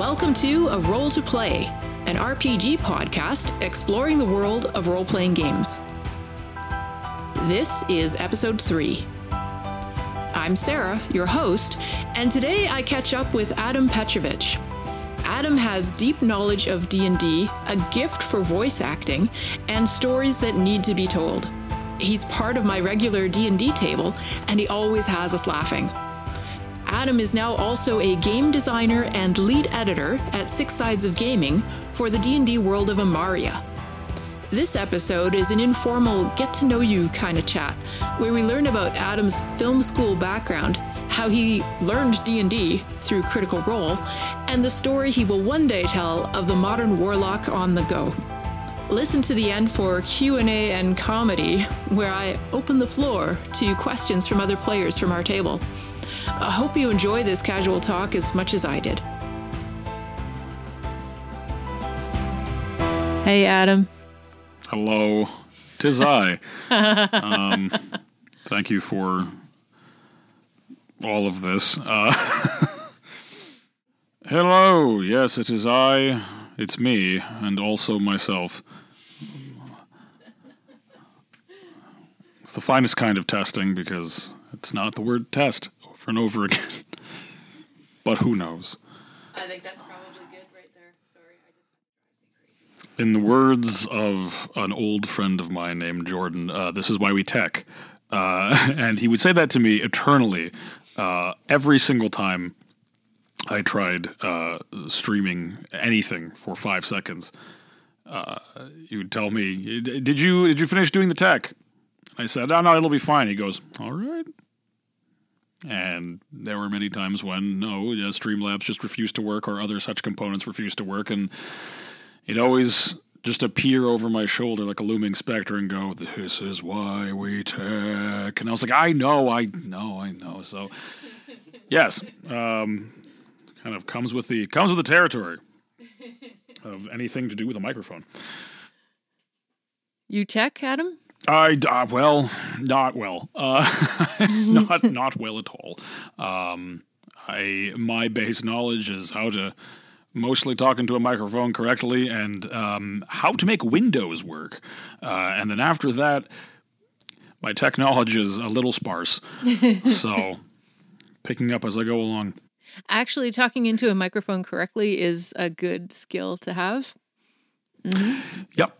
Welcome to A Role to Play, an RPG podcast exploring the world of role playing games. This is episode 3. I'm Sarah, your host, and today I catch up with Adam Petrovich. Adam has deep knowledge of D&D, a gift for voice acting, and stories that need to be told. He's part of my regular D&D table, and he always has us laughing. Adam is now also a game designer and lead editor at Six Sides of Gaming for the D&D world of Amaria. This episode is an informal get to know you kind of chat where we learn about Adam's film school background, how he learned D&D through Critical Role, and the story he will one day tell of the modern warlock on the go. Listen to the end for Q&A and comedy where I open the floor to questions from other players from our table. I hope you enjoy this casual talk as much as I did. Hey, Adam. Hello, tis I. um, thank you for all of this. Uh, hello, yes, it is I. It's me, and also myself. It's the finest kind of testing because it's not the word test over and over again. but who knows? I think that's probably good right there. Sorry, I just In the words of an old friend of mine named Jordan, uh, this is why we tech. Uh, and he would say that to me eternally uh, every single time I tried uh, streaming anything for five seconds. Uh, he would tell me, "Did you did you finish doing the tech?" I said, "Oh no, it'll be fine." He goes, "All right." And there were many times when no, yeah, Streamlabs just refused to work, or other such components refused to work, and it always just appear over my shoulder like a looming specter and go, "This is why we tech." And I was like, "I know, I know, I know." So, yes, um, kind of comes with the comes with the territory of anything to do with a microphone. You tech, Adam? I uh, well, not well, uh, not not well at all. Um, I my base knowledge is how to mostly talk into a microphone correctly and um, how to make Windows work, uh, and then after that, my tech knowledge is a little sparse. so, picking up as I go along. Actually, talking into a microphone correctly is a good skill to have. Yep,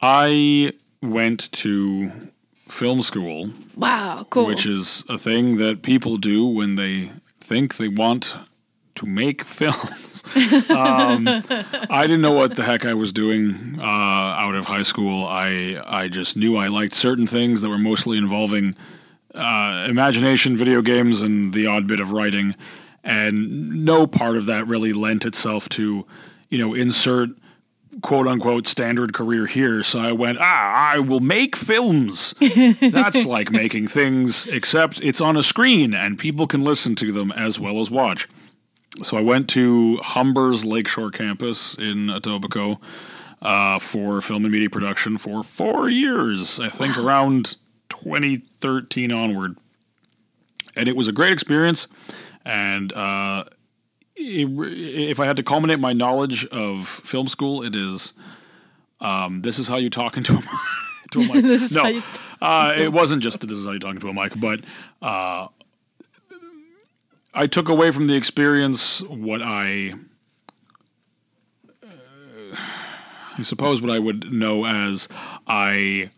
I went to film school Wow, cool. which is a thing that people do when they think they want to make films. um, I didn't know what the heck I was doing uh, out of high school. I I just knew I liked certain things that were mostly involving uh, imagination, video games, and the odd bit of writing. And no part of that really lent itself to, you know, insert quote unquote standard career here. So I went, ah, I will make films. That's like making things, except it's on a screen and people can listen to them as well as watch. So I went to Humber's Lakeshore campus in Etobicoke uh, for film and media production for four years, I think around 2013 onward. And it was a great experience. And uh, if I had to culminate my knowledge of film school, it is um, this is how you talk into a, to a mic. This is no, how you- uh, it wasn't just this is how you talk into a mic, but uh, I took away from the experience what I. uh, I suppose what I would know as I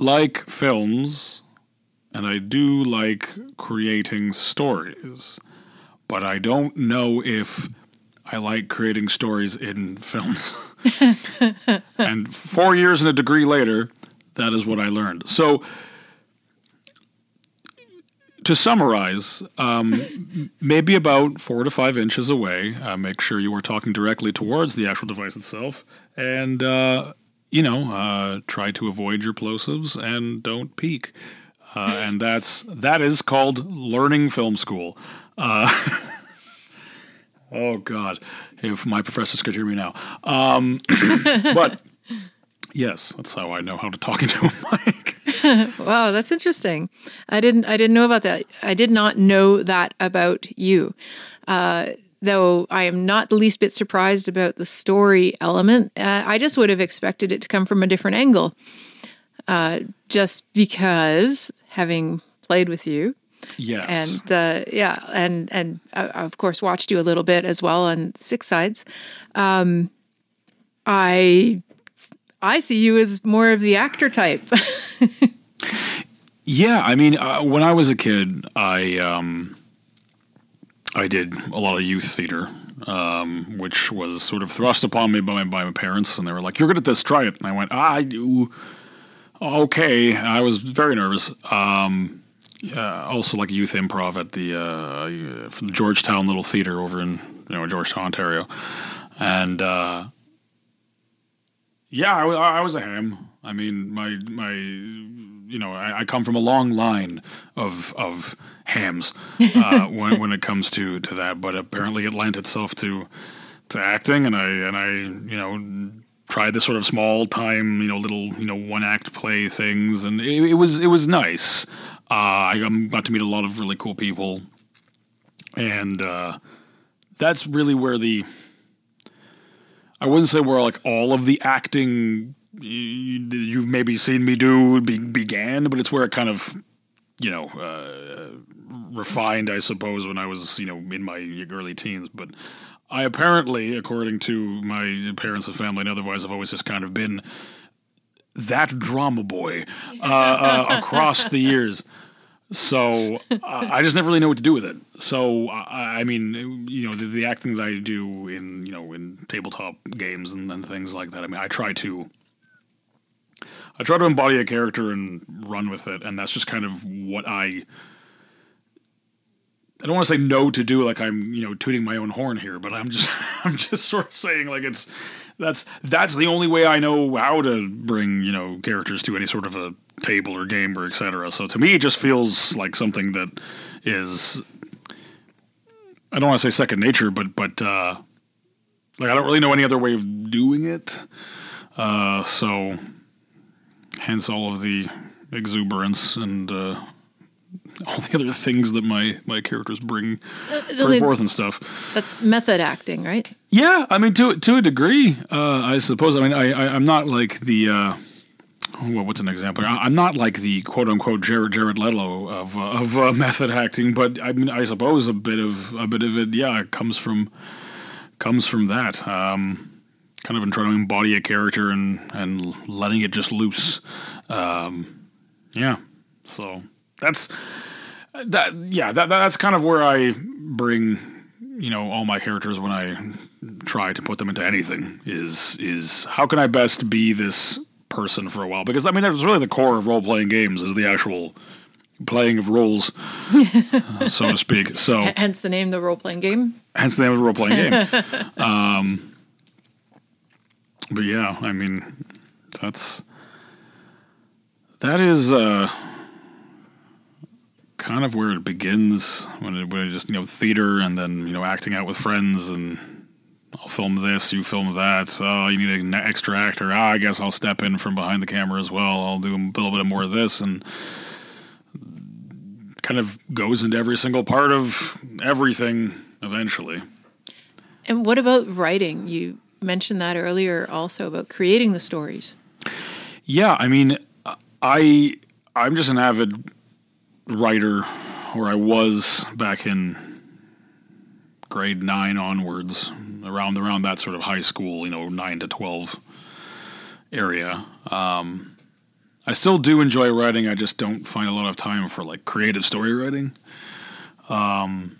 like films and I do like creating stories but I don't know if I like creating stories in films. and four years and a degree later, that is what I learned. So, to summarize, um, maybe about four to five inches away, uh, make sure you are talking directly towards the actual device itself, and uh, you know, uh, try to avoid your plosives and don't peek. Uh, and that's that is called learning film school. Uh, oh God, if my professors could hear me now. Um, but yes, that's how I know how to talk into a mic. Wow, that's interesting. I didn't I didn't know about that. I did not know that about you. Uh, though I am not the least bit surprised about the story element. Uh, I just would have expected it to come from a different angle. Uh, just because having played with you, Yes. and uh, yeah, and and uh, of course watched you a little bit as well on Six Sides. Um, I I see you as more of the actor type. Yeah, I mean, uh, when I was a kid, I um, I did a lot of youth theater, um, which was sort of thrust upon me by my, by my parents, and they were like, "You're good at this, try it." And I went, "I do." Okay, I was very nervous. Um, uh, also, like youth improv at the uh, the Georgetown Little Theater over in you know Georgetown, Ontario, and uh, yeah, I, I was a ham. I mean, my my you know, I, I come from a long line of of hams uh, when when it comes to to that. But apparently, it lent itself to to acting, and I and I you know tried the sort of small time you know little you know one act play things, and it, it was it was nice. Uh, I got to meet a lot of really cool people, and uh, that's really where the I wouldn't say where like all of the acting you, you've maybe seen me do be, began, but it's where it kind of, you know, uh, refined, I suppose, when I was, you know, in my early teens. But I apparently, according to my parents and family and otherwise, I've always just kind of been that drama boy uh, uh, across the years. So I just never really know what to do with it. So I, I mean, you know, the, the acting that I do in you know in tabletop games and, and things like that. I mean, I try to I try to embody a character and run with it, and that's just kind of what I. I don't want to say no to do like I'm you know tooting my own horn here, but I'm just I'm just sort of saying like it's that's that's the only way I know how to bring you know characters to any sort of a table or game or etc. So to me, it just feels like something that is I don't want to say second nature, but but uh, like I don't really know any other way of doing it. Uh, so hence all of the exuberance and uh, all the other things that my my characters bring, bring forth and stuff. That's method acting, right? Yeah, I mean to to a degree, uh, I suppose. I mean, I, I I'm not like the. Well, what's an example? I'm not like the quote unquote Jared Jared Leto of uh, of uh, method acting, but I mean, I suppose a bit of a bit of it, yeah, comes from comes from that. Um, kind of in trying to embody a character and and letting it just loose. Um, yeah, so that's that. Yeah, that that's kind of where I bring you know all my characters when I try to put them into anything. Is is how can I best be this person for a while? Because I mean, that's really the core of role playing games is the actual playing of roles, uh, so to speak. So Hence the name, the role playing game. hence the name of the role playing game. um, but yeah, I mean, that's that is uh, kind of where it begins when it, when it just you know theater and then you know acting out with friends and I'll film this, you film that. Oh, you need an extra actor. Ah, I guess I'll step in from behind the camera as well. I'll do a little bit more of this and kind of goes into every single part of everything eventually. And what about writing? You mentioned that earlier also about creating the stories. Yeah, I mean, I I'm just an avid writer, or I was back in grade nine onwards, around around that sort of high school, you know, nine to twelve area. Um, I still do enjoy writing. I just don't find a lot of time for like creative story writing. Um,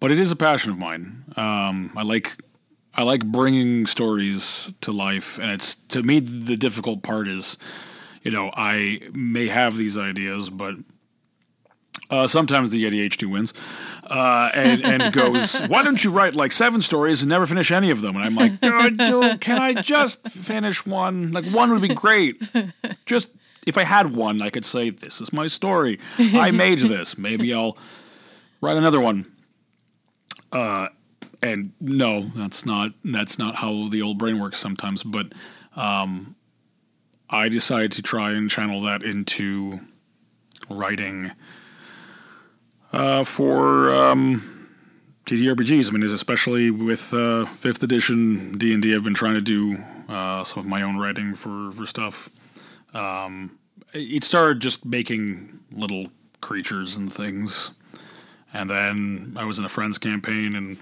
but it is a passion of mine. Um, I like I like bringing stories to life, and it's to me the difficult part is, you know, I may have these ideas, but uh, sometimes the ADHD wins uh, and, and goes, "Why don't you write like seven stories and never finish any of them?" And I'm like, "Dude, dude, can I just finish one? Like one would be great. Just if I had one, I could say, "This is my story. I made this. Maybe I'll write another one." Uh, and no, that's not that's not how the old brain works sometimes. But um, I decided to try and channel that into writing uh, for um, TTRPGs. I mean, especially with uh, fifth edition D and D, I've been trying to do uh, some of my own writing for for stuff. Um, it started just making little creatures and things, and then I was in a friend's campaign, and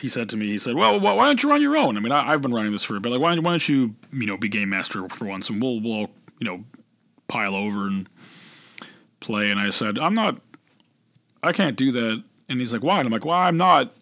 he said to me, he said, "Well, why don't you run your own? I mean, I, have been running this for a bit. Like, why, why don't you, you know, be game master for once, and we'll we'll you know pile over and play?" And I said, "I'm not, I can't do that." And he's like, "Why?" And I'm like, "Well, I'm not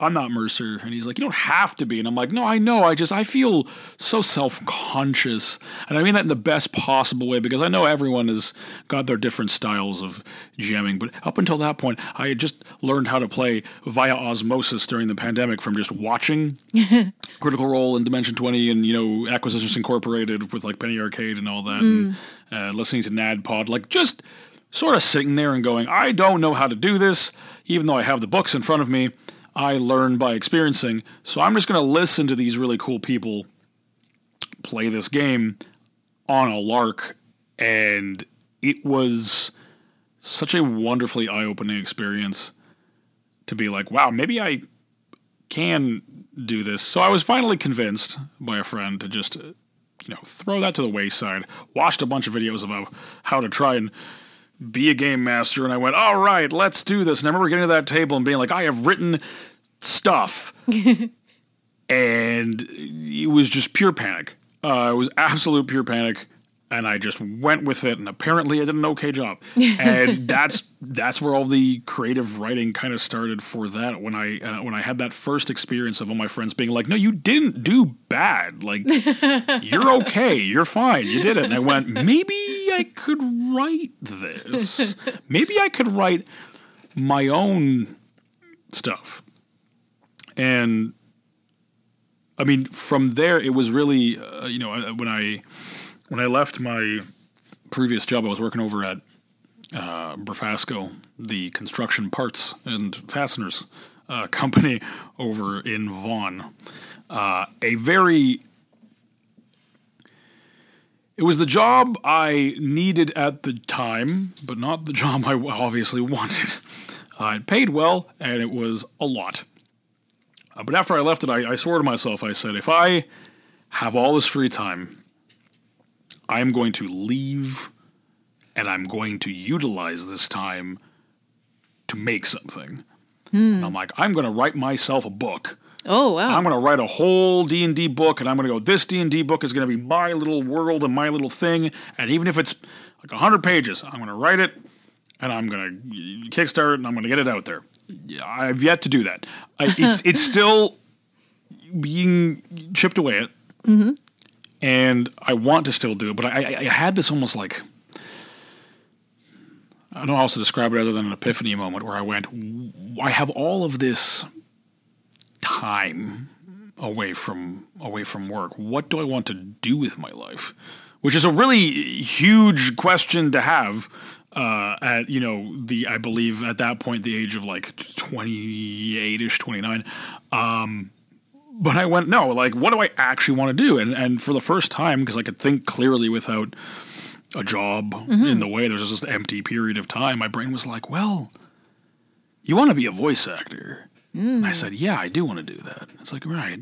I'm not Mercer. And he's like, you don't have to be. And I'm like, no, I know. I just, I feel so self conscious. And I mean that in the best possible way because I know everyone has got their different styles of jamming. But up until that point, I had just learned how to play via osmosis during the pandemic from just watching Critical Role and Dimension 20 and, you know, Acquisitions Incorporated with like Penny Arcade and all that. Mm. And uh, listening to NADDPOD, like just sort of sitting there and going, I don't know how to do this, even though I have the books in front of me. I learn by experiencing. So I'm just going to listen to these really cool people play this game on a lark. And it was such a wonderfully eye opening experience to be like, wow, maybe I can do this. So I was finally convinced by a friend to just, you know, throw that to the wayside. Watched a bunch of videos about how to try and be a game master, and I went, all right, let's do this. And I remember getting to that table and being like, I have written stuff. and it was just pure panic. Uh, it was absolute pure panic. And I just went with it, and apparently I did an okay job. And that's that's where all the creative writing kind of started for that. When I uh, when I had that first experience of all my friends being like, "No, you didn't do bad. Like you're okay. You're fine. You did it." And I went, "Maybe I could write this. Maybe I could write my own stuff." and I mean, from there, it was really, uh, you know, uh, when I when I left my previous job, I was working over at uh, Brafasco, the construction parts and fasteners uh, company over in Vaughan. Uh, a very it was the job I needed at the time, but not the job I obviously wanted. Uh, it paid well, and it was a lot. Uh, but after I left it, I, I swore to myself, I said, if I have all this free time, I'm going to leave and I'm going to utilize this time to make something. And I'm like, I'm going to write myself a book. Oh wow! I'm going to write a whole D and D book, and I'm going to go. This D and D book is going to be my little world and my little thing. And even if it's like hundred pages, I'm going to write it, and I'm going to kickstart it, and I'm going to get it out there. I've yet to do that. I, it's it's still being chipped away at, mm-hmm. And I want to still do it. But I, I, I had this almost like I don't know how else to describe it other than an epiphany moment where I went, I have all of this time away from away from work. What do I want to do with my life? Which is a really huge question to have uh, at you know the I believe at that point the age of like twenty eight ish twenty nine. Um, but I went no, like what do I actually want to do? And and for the first time because I could think clearly without a job mm-hmm. in the way, there's just this empty period of time. My brain was like, well, you want to be a voice actor. Mm. I said, yeah, I do want to do that. It's like, right.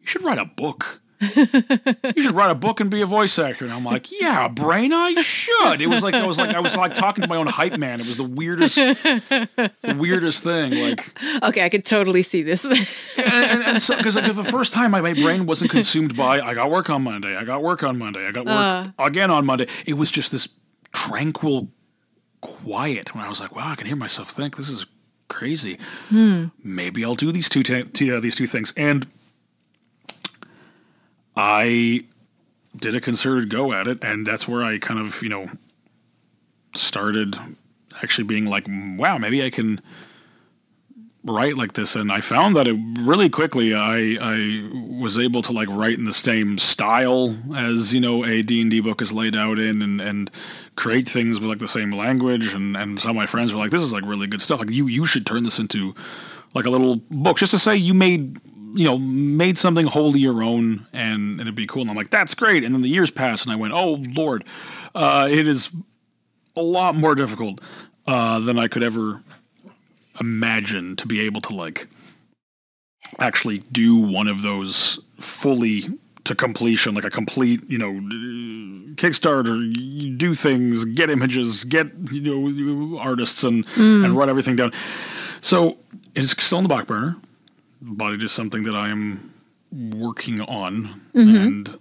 You should write a book you should write a book and be a voice actor. And I'm like, yeah, brain, I should. It was like I was like I was like talking to my own hype man. It was the weirdest, the weirdest thing. Like, okay, I could totally see this. and, and, and so because like, the first time my, my brain wasn't consumed by I got work on Monday, I got work on Monday, I got work uh, again on Monday. It was just this tranquil quiet when I was like, wow, I can hear myself think. This is crazy. Hmm. Maybe I'll do these two, t- t- uh, these two things and I did a concerted go at it, and that's where I kind of, you know, started actually being like, wow, maybe I can write like this. And i found that it really quickly i i was able to like write in the same style as you know a d&d book is laid out in and and create things with like the same language. And and some of my friends were like this is like really good stuff. Like you you should turn this into like a little book. Just to say you made you know, made something wholly your own and, and it'd be cool. And I'm like, that's great. And then the years passed and I went, oh, Lord, uh, it is a lot more difficult uh, than I could ever imagine to be able to like actually do one of those fully to completion, like a complete, you know, Kickstarter. You do things, get images, get you know artists, and and write everything down. So it's still on the back burner, but it is something that I am working on, mm-hmm. and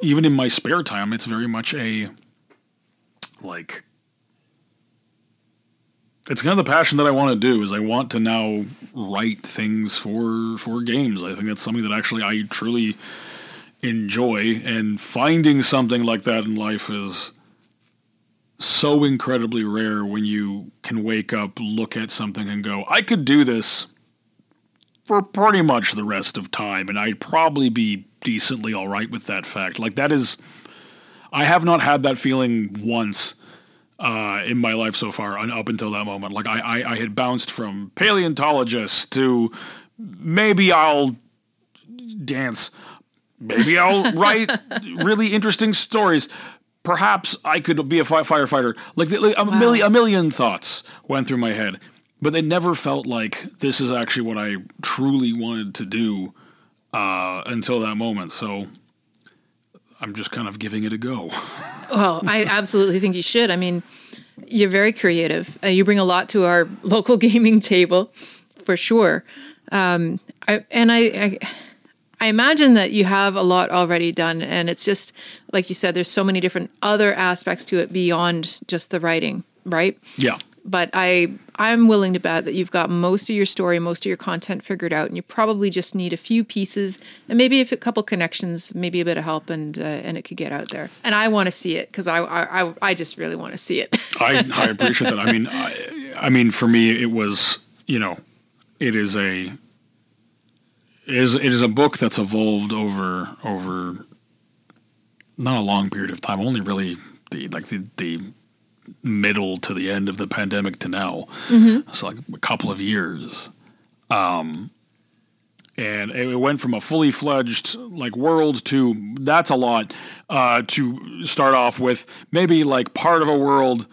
even in my spare time, it's very much a like it's kind of the passion that I want to do is I want to now write things for for games. I think that's something that actually I truly enjoy. And finding something like that in life is so incredibly rare when you can wake up, look at something and go, I could do this for pretty much the rest of time and I'd probably be decently all right with that fact. Like that is I have not had that feeling once uh, in my life so far un- up until that moment. Like I, I, I had bounced from paleontologist to maybe I'll dance, maybe I'll write really interesting stories. Perhaps I could be a fi- firefighter. Like, like a million, a million thoughts went through my head, but they never felt like this is actually what I truly wanted to do uh, until that moment. So I'm just kind of giving it a go. Well, I absolutely think you should. I mean, you're very creative. Uh, you bring a lot to our local gaming table, for sure. Um, I, and I, I, I imagine that you have a lot already done, and it's just like you said. There's so many different other aspects to it beyond just the writing, right? Yeah. But I, I'm willing to bet that you've got most of your story, most of your content figured out, and you probably just need a few pieces and maybe a couple connections, maybe a bit of help, and uh, and it could get out there. And I want to see it because I, I, I- just really want to see it. I, I appreciate that. I mean, I, I mean, for me, it was you know, it is a it is it is a book that's evolved over over not a long period of time, only really the like the the middle to the end of the pandemic to now. It's like a couple of years. Um, and it went from a fully fledged like world to that's a lot uh, to start off with maybe like part of a world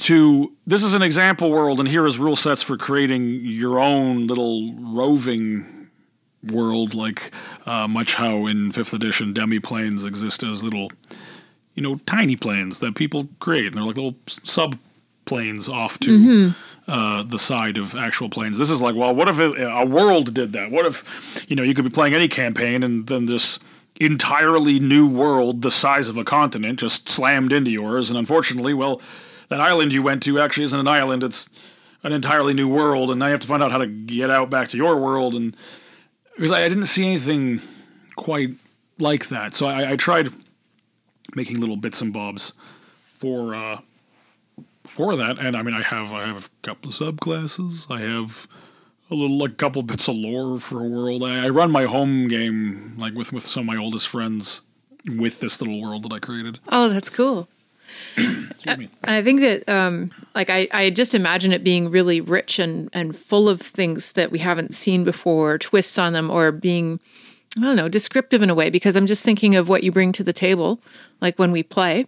to this is an example world and here is rule sets for creating your own little roving world like uh, much how in fifth edition demi planes exist as little you know tiny planes that people create and they're like little sub planes off to uh, the side of actual planes. This is like, well, what if a world did that? What if, you know, you could be playing any campaign and then this entirely new world, the size of a continent, just slammed into yours. And unfortunately, well, that island you went to actually isn't an island. It's an entirely new world. And now you have to find out how to get out back to your world. And because I, I didn't see anything quite like that. So I, I tried making little bits and bobs for, uh, for that, and I mean, I have I have a couple of subclasses. I have a little like couple bits of lore for a world. I, I run my home game like with with some of my oldest friends with this little world that I created. oh, that's cool. Me. I think that, um, like, I, I just imagine it being really rich and, and full of things that we haven't seen before, twists on them, or being, I don't know, descriptive in a way. Because I'm just thinking of what you bring to the table, like when we play,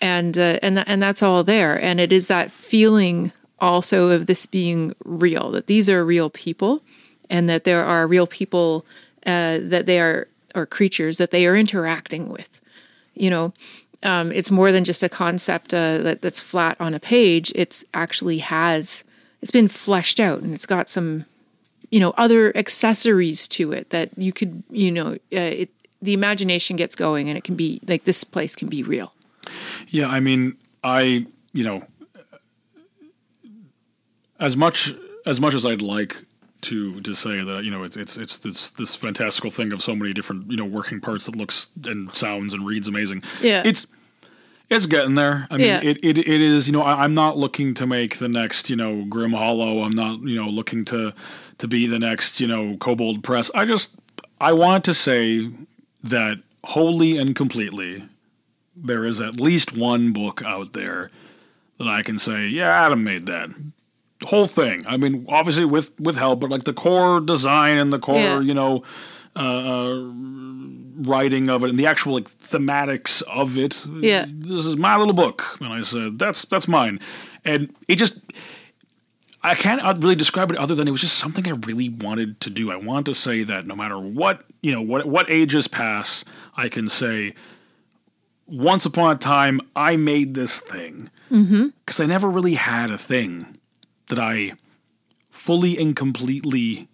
and uh, and tha- and that's all there. And it is that feeling also of this being real, that these are real people, and that there are real people uh, that they are or creatures that they are interacting with. You know, um, it's more than just a concept uh, that, that's flat on a page. It's actually has it's been fleshed out and it's got some you know other accessories to it that you could you know uh, it, the imagination gets going and it can be like this place can be real. Yeah, I mean, I you know, as much as much as I'd like to to say that you know it's it's it's this this fantastical thing of so many different you know working parts that looks and sounds and reads amazing. Yeah. it's it's getting there. I mean, Yeah. it, it it is. You know, I, I'm not looking to make the next you know Grim Hollow. I'm not you know looking to to be the next you know Kobold Press. I just I want to say that wholly and completely there is at least one book out there that I can say, yeah, Adam made that whole thing. I mean, obviously with with help, but like the core design and the core, Yeah. you know, uh, writing of it and the actual like thematics of it. Yeah. this is my little book, and I said that's that's mine, and it just. I can't uh, really describe it other than it was just something I really wanted to do. I want to say that no matter what you know, what what ages pass, I can say, once upon a time, I made this thing because I never really had a thing that I fully and completely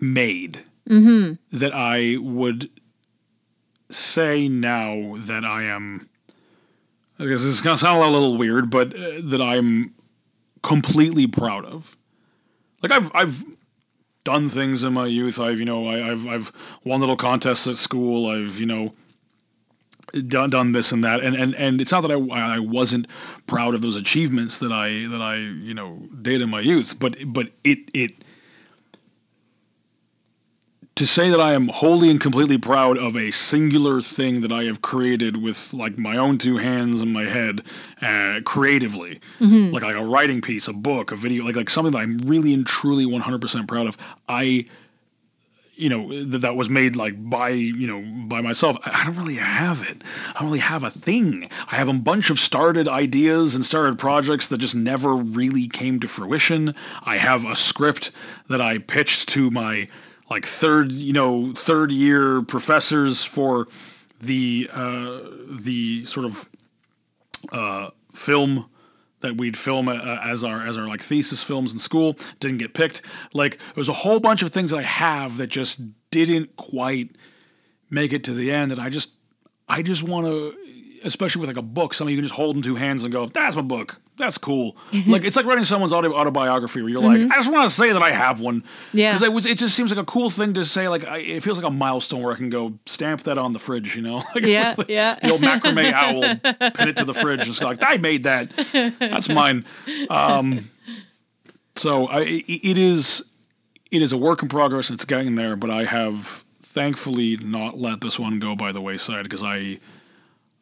made that I would say now that I am. I guess this is going to sound a little weird, but uh, that I'm completely proud of. Like I've I've done things in my youth. I've you know I, I've I've won little contests at school. I've you know done done this and that, and and and it's not that I I wasn't proud of those achievements that I that I you know did in my youth, but but it it to say that I am wholly and completely proud of a singular thing that I have created with like my own two hands and my head, uh, creatively, like like a writing piece, a book, a video, like like something that I'm really and truly 100 percent proud of. I, you know, that that was made like by you know by myself. I, I don't really have it. I don't really have a thing. I have a bunch of started ideas and started projects that just never really came to fruition. I have a script that I pitched to my like third you know third year professors for the uh, the sort of uh, film that we'd film uh, as our as our like thesis films in school. Didn't get picked. Like there's a whole bunch of things that i have that just didn't quite make it to the end and i just i just want to especially with like a book something you can just hold in two hands and go that's my book. That's cool. Like it's like writing someone's auto- autobiography where you're like i just want to say that i have one. Yeah. because it was it just seems like a cool thing to say like I, it feels like a milestone where i can go stamp that on the fridge you know? Like Yeah, the, yeah. the old macrame owl pin it to the fridge and it's like i made that. That's mine. Um so I, it it is it is a work in progress it's getting there but i have thankfully not let this one go by the wayside because i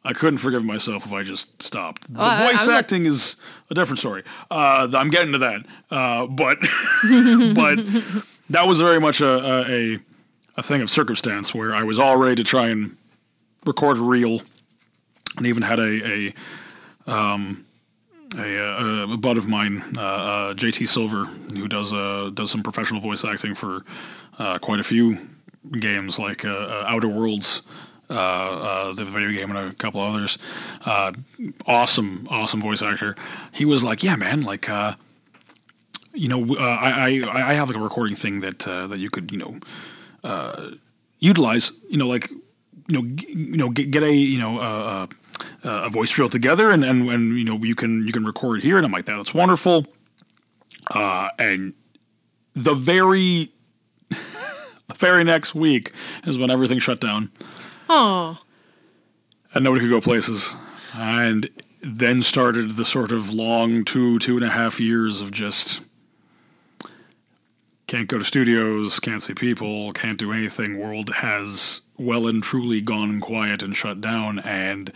I couldn't forgive myself if I just stopped. The I- voice not- acting is a different story. Uh, I'm getting to that, uh, but but that was very much a, a a thing of circumstance where I was all ready to try and record a reel, and even had a a um, a, uh, a bud of mine, uh, uh, JT Silver, who does uh, does some professional voice acting for uh, quite a few games like uh, uh, Outer Worlds. Uh, uh, the video game and a couple others. Uh, awesome, awesome voice actor. He was like, "Yeah, man, like, uh, you know, uh, I, I I have like a recording thing that uh, that you could, you know, utilize. You know, like, you know, g- you know, get, get a you know a voice reel together, and, and and you know you can you can record here." And I'm like, "That that's wonderful." And the very the very next week is when everything shut down Oh, and nobody could go places. And then started the sort of long two, two and a half years of just can't go to studios, can't see people, can't do anything. World has well and truly gone quiet and shut down, and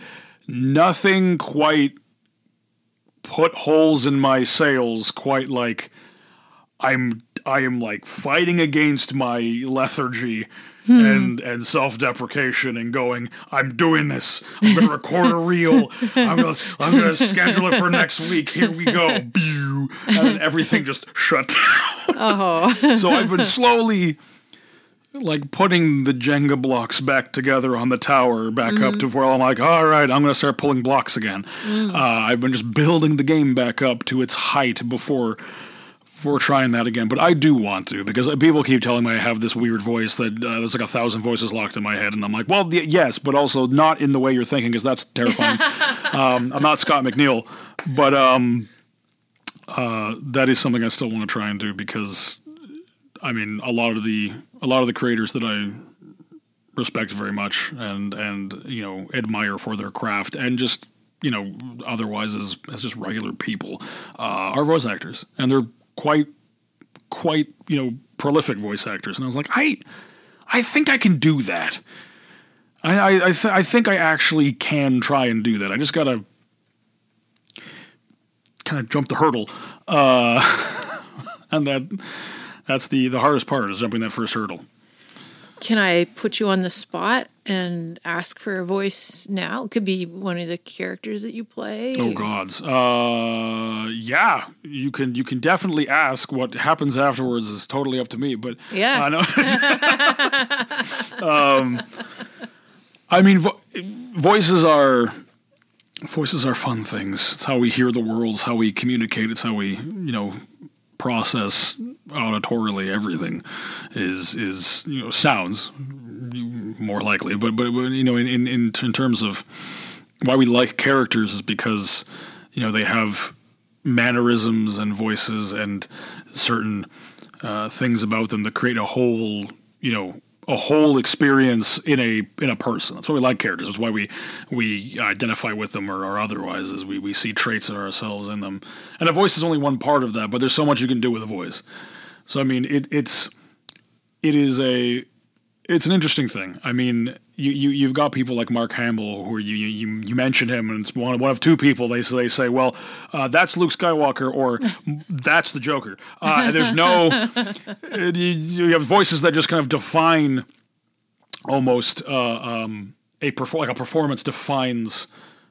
nothing quite put holes in my sails quite like I'm I am like fighting against my lethargy Hmm. and and self-deprecation and going I'm doing this. I'm going to record a reel. I'm going to I'm to schedule it for next week. Here we go. And then everything just shut down. Oh, so I've been slowly like putting the Jenga blocks back together on the tower back up to mm-hmm. where I'm like, all right, I'm going to start pulling blocks again. Mm. Uh, I've been just building the game back up to its height before before trying that again. But I do want to because people keep telling me I have this weird voice that uh, there's like a thousand voices locked in my head, and I'm like, well, y- yes, but also not in the way you're thinking because that's terrifying. um, I'm not Scott McNeill, but um, uh, that is something I still want to try and do because I mean, a lot of the a lot of the creators that I respect very much and and you know admire for their craft and just you know otherwise as as just regular people uh, are voice actors and they're quite quite you know prolific voice actors and I was like I I think I can do that. I I I, th- I think I actually can try and do that. I just gotta kind of jump the hurdle, uh, and that that's the the hardest part is jumping that first hurdle. can I put you on the spot and ask for a voice now? It could be one of the characters that you play. Oh gods. Uh yeah, you can you can definitely ask what happens afterwards is totally up to me, but Yeah. I know. um I mean vo- voices are voices are fun things. It's how we hear the world, it's how we communicate, it's how we, you know, process auditorily everything is is you know sounds more likely but but, but you know in, in in terms of why we like characters is because you know they have mannerisms and voices and certain uh, things about them that create a whole you know a whole experience in a in a person. That's why we like characters. That's why we we identify with them or, or otherwise. Is we, we see traits of ourselves in them. And a voice is only one part of that, but there's so much you can do with a voice. So I mean, it, it's it is a it's an interesting thing. I mean, you, you you've got people like Mark Hamill who you you you mention him, and it's one one of two people. They they say, well, uh, that's Luke Skywalker, or that's the Joker. Uh, and there's no you, you have voices that just kind of define almost uh, um, a perfor- like a performance defines.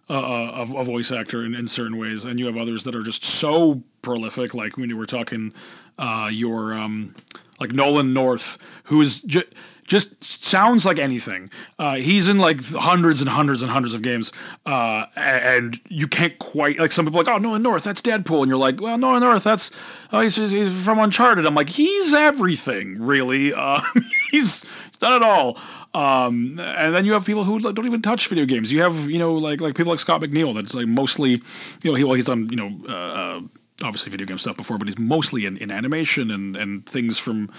Uh, a, a voice actor in, in certain ways, and you have others that are just so prolific. Like when you were talking, uh, your um, like Nolan North, who is just just sounds like anything. Uh, he's in like hundreds and hundreds and hundreds of games, uh, and you can't quite like some people like, oh Nolan North, that's Deadpool, and you're like, well, Nolan North, that's oh he's, he's from Uncharted. I'm like, he's everything, really. Uh, he's, he's done it all. Um, and then you have people who don't even touch video games. You have you know like like people like Scott McNeill that's like mostly you know he well he's done you know uh, uh, obviously video game stuff before, but he's mostly in, in animation and and things from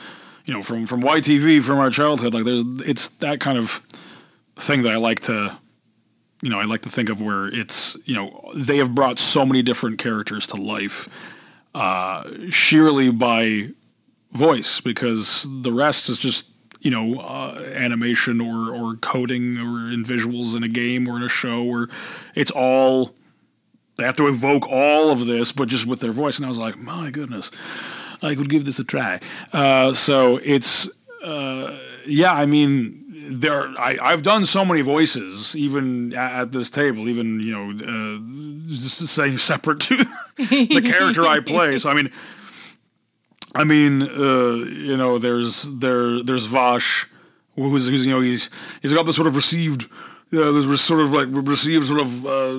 you know from from YTV from our childhood. Like there's it's that kind of thing that I like to you know I like to think of where it's you know they have brought so many different characters to life uh, sheerly by voice because the rest is just you know uh, animation or or coding or in visuals in a game or in a show or it's all they have to evoke all of this but just with their voice and i was like my goodness i could give this a try. Uh, so it's uh, yeah i mean there I, i've done so many voices even at, at this table even you know uh, saying separate to the character i play. So i mean I mean, uh, you know, there's there there's Vash, who's, who's you know he's he's got this sort of received, uh, there's sort of like received sort of uh,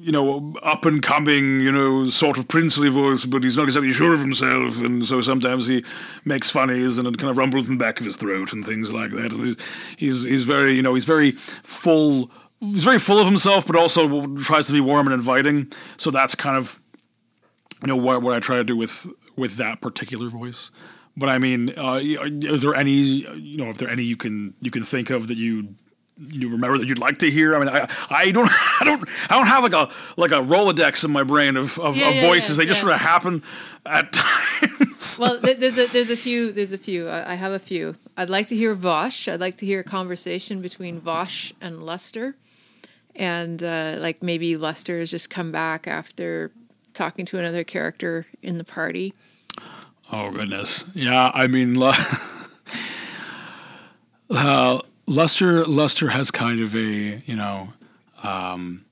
you know up and coming you know sort of princely voice, but he's not exactly sure of himself, and so sometimes he makes funnies and it kind of rumbles in the back of his throat and things like that, and he's he's, he's very you know he's very full. He's very full of himself, but also tries to be warm and inviting. So that's kind of, you know, what, what I try to do with with that particular voice. But I mean, uh, is there any you know if there any you can you can think of that you you remember that you'd like to hear? I mean, I I don't I don't I don't have like a like a rolodex in my brain of of, Yeah, of yeah, voices. yeah, they just sort of happen at times. Well, there's a there's a few there's a few. I have a few. I'd like to hear Vosh. I'd like to hear a conversation between Vosh and Lester, and uh, like maybe Lester has just come back after talking to another character in the party. Oh goodness, yeah. I mean, uh, Lester Lester has kind of a you know. Um,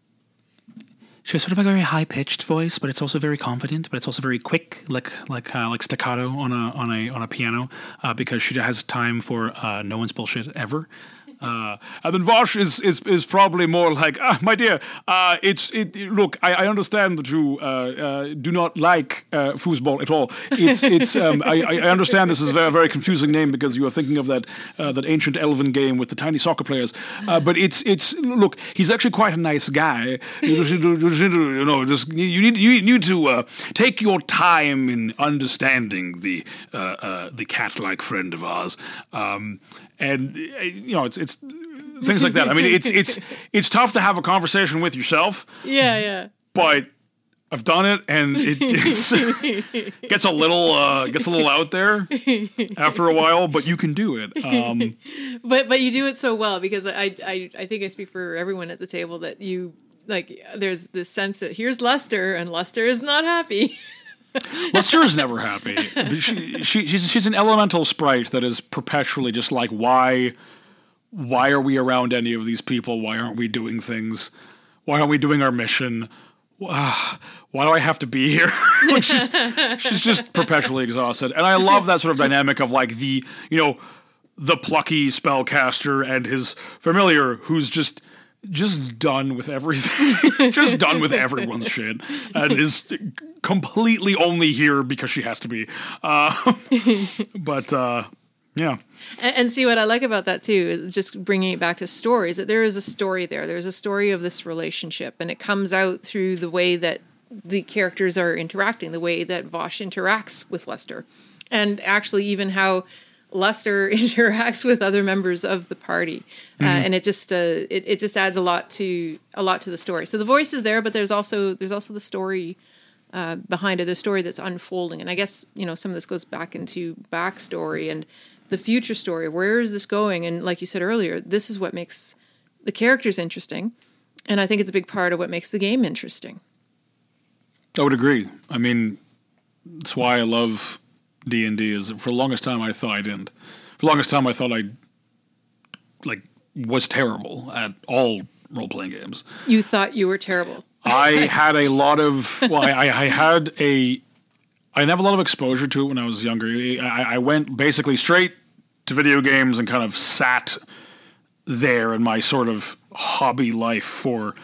she has sort of like a very high pitched voice, but it's also very confident, but it's also very quick, like like uh, like staccato on a on a on a piano, uh, because she has time for uh, no one's bullshit ever. Uh, and then Vosh is, is is probably more like, ah, my dear, uh, it's it. Look, I, I understand that you uh, uh, do not like uh, foosball at all. It's it's. Um, I, I understand this is a very very confusing name because you are thinking of that uh, that ancient elven game with the tiny soccer players. But it's it's look, he's actually quite a nice guy. You know, just you need you need to take your time in understanding the the cat like friend of ours. Um, and you know, it's it's things like that. I mean, it's it's it's tough to have a conversation with yourself, Yeah, yeah. but I've done it, and it gets, gets a little uh, gets a little out there after a while. But you can do it. Um, But but you do it so well because I I I think I speak for everyone at the table that you like. There's this sense that here's Lester and Lester is not happy. Lester is never happy. She, she, she's she's an elemental sprite that is perpetually just like why why are we around any of these people? Why aren't we doing things? Why aren't we doing our mission? Why do I have to be here? like she's, she's just perpetually exhausted. And I love that sort of dynamic of like the, you know, the plucky spellcaster and his familiar who's just just done with everything, just done with everyone's shit, and is completely only here because she has to be. Uh, but uh, yeah. And, and, see what I like about that too is just bringing it back to stories. That there is a story there. There's a story of this relationship, and it comes out through the way that the characters are interacting, the way that Vosh interacts with Lester, and actually even how Lester interacts with other members of the party, uh, mm-hmm. uh, and it just uh, it, it just adds a lot to a lot to the story. So the voice is there, but there's also there's also the story uh, behind it, the story that's unfolding. And I guess you know some of this goes back into backstory and the future story. Where is this going? And like you said earlier, this is what makes the characters interesting, and I think it's a big part of what makes the game interesting. I would agree. I mean, that's why I love D and D. Is for the longest time I thought I didn't. For the longest time I thought I like was terrible at all role playing games. You thought you were terrible. I had a lot of well, I, I had a I didn't have a lot of exposure to it when I was younger. I, I went basically straight to video games and kind of sat there in my sort of hobby life for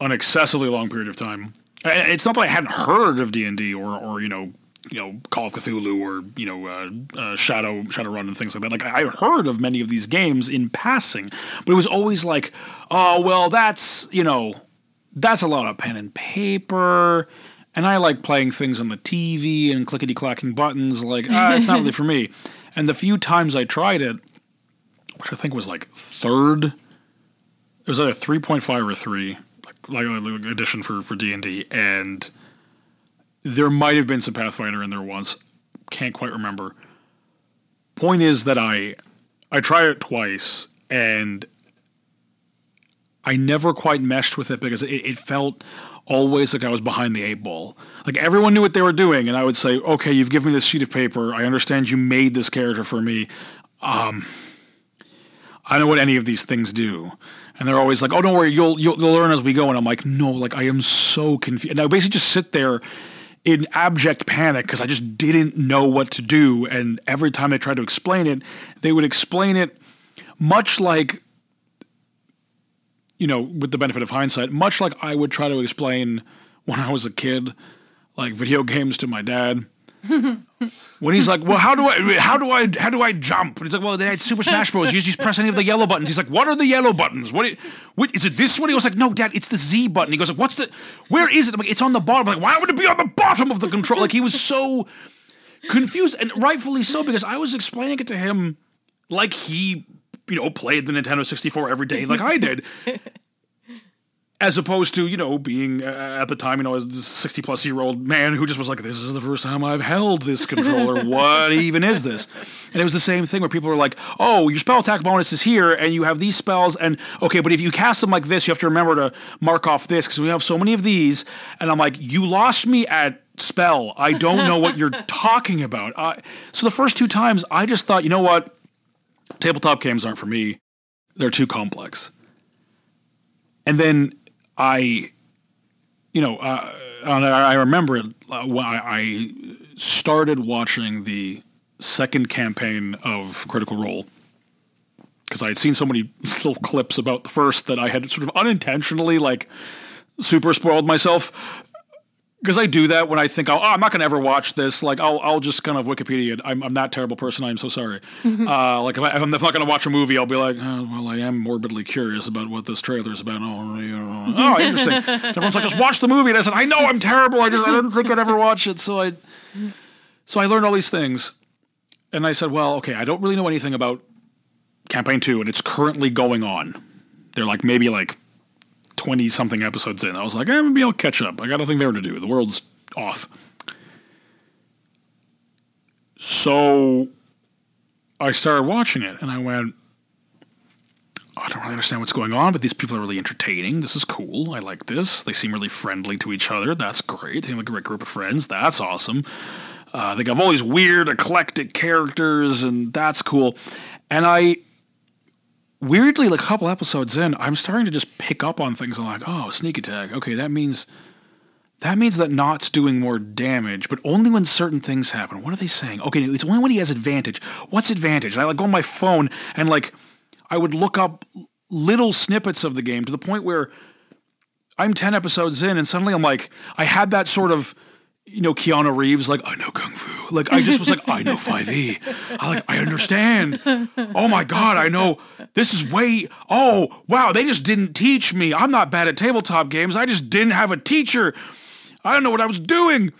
an excessively long period of time. It's not that I hadn't heard of D and D or, or you know, you know, Call of Cthulhu or you know, uh, uh, Shadow Shadowrun and things like that. Like I heard of many of these games in passing, but it was always like, oh well, that's you know, that's a lot of pen and paper and I like playing things on the TV and clickety clacking buttons. Like, ah, it's not really for me. And the few times I tried it, which I think was like third, it was either three point five or three, like like edition for for D and D, and there might have been some Pathfinder in there once. Can't quite remember. Point is that I I tried it twice and I never quite meshed with it because it, it felt always like I was behind the eight ball. Like everyone knew what they were doing, and I would say, "Okay, you've given me this sheet of paper. I understand you made this character for me. Um, I don't know what any of these things do." And they're always like, "Oh, don't worry, you'll, you'll you'll learn as we go." And I'm like, "No, like I am so confused." And I basically just sit there in abject panic because I just didn't know what to do. And every time they tried to explain it, they would explain it much like you know, with the benefit of hindsight, much like I would try to explain when I was a kid, like video games to my dad. When he's like, "Well, how do I, how do I, how do I jump?" And he's like, "Well, they had Super Smash Bros. You just press any of the yellow buttons." He's like, "What are the yellow buttons? What, what is it? This one?" He was like, "No, Dad, it's the Z button." He goes, "What's the? Where is it?" I'm like, "It's on the bottom." I'm like, "Why would it be on the bottom of the control?" Like he was so confused, and rightfully so, because I was explaining it to him like he you know, played the Nintendo 64 every day like I did. As opposed to, you know, being uh, at the time, you know, a 60 plus year old man who just was like, this is the first time I've held this controller. what even is this? And it was the same thing where people were like, oh, your spell attack bonus is here and you have these spells. And okay, but if you cast them like this, you have to remember to mark off this because we have so many of these. And I'm like, you lost me at spell. I don't know what you're talking about. Uh, so the first two times, I just thought, you know what? tabletop games aren't for me. They're too complex. And then I, you know, uh, I remember it uh, I started watching the second campaign of Critical Role because I had seen so many little clips about the first that I had sort of unintentionally like super spoiled myself because I do that when I think, oh, I'm not going to ever watch this. Like, I'll, I'll just kind of Wikipedia. It. I'm, I'm that terrible person. I'm so sorry. Mm-hmm. Uh, like, if, I, am not going to watch a movie, I'll be like, oh, well, I am morbidly curious about what this trailer is about. Oh, oh interesting. Everyone's like, just watch the movie. And I said, I know I'm terrible. I just I didn't think I'd ever watch it. So I, so I learned all these things, and I said, well, okay, I don't really know anything about campaign two, and it's currently going on. They're like maybe like 20 something episodes in. I was like, eh, maybe I'll catch up. I got nothing there to do. The world's off. So I started watching it and I went, I don't really understand what's going on, but these people are really entertaining. This is cool. I like this. They seem really friendly to each other. That's great. They seem like a great group of friends. That's awesome. Uh, they have all these weird, eclectic characters, and that's cool. And I, weirdly, like a couple episodes in, I'm starting to just pick up on things. I'm like, oh, sneak attack. Okay, that means that means that Nott's doing more damage, but only when certain things happen. What are they saying? Okay, it's only when he has advantage. What's advantage? And I like go on my phone and like I would look up little snippets of the game to the point where I'm 10 episodes in and suddenly I'm like, I had that sort of, you know, Keanu Reeves, like, I know Kung Fu. Like, I just was like, I know 5e. I like, I understand. Oh my God, I know this is way, oh, wow, they just didn't teach me. I'm not bad at tabletop games. I just didn't have a teacher. I don't know what I was doing.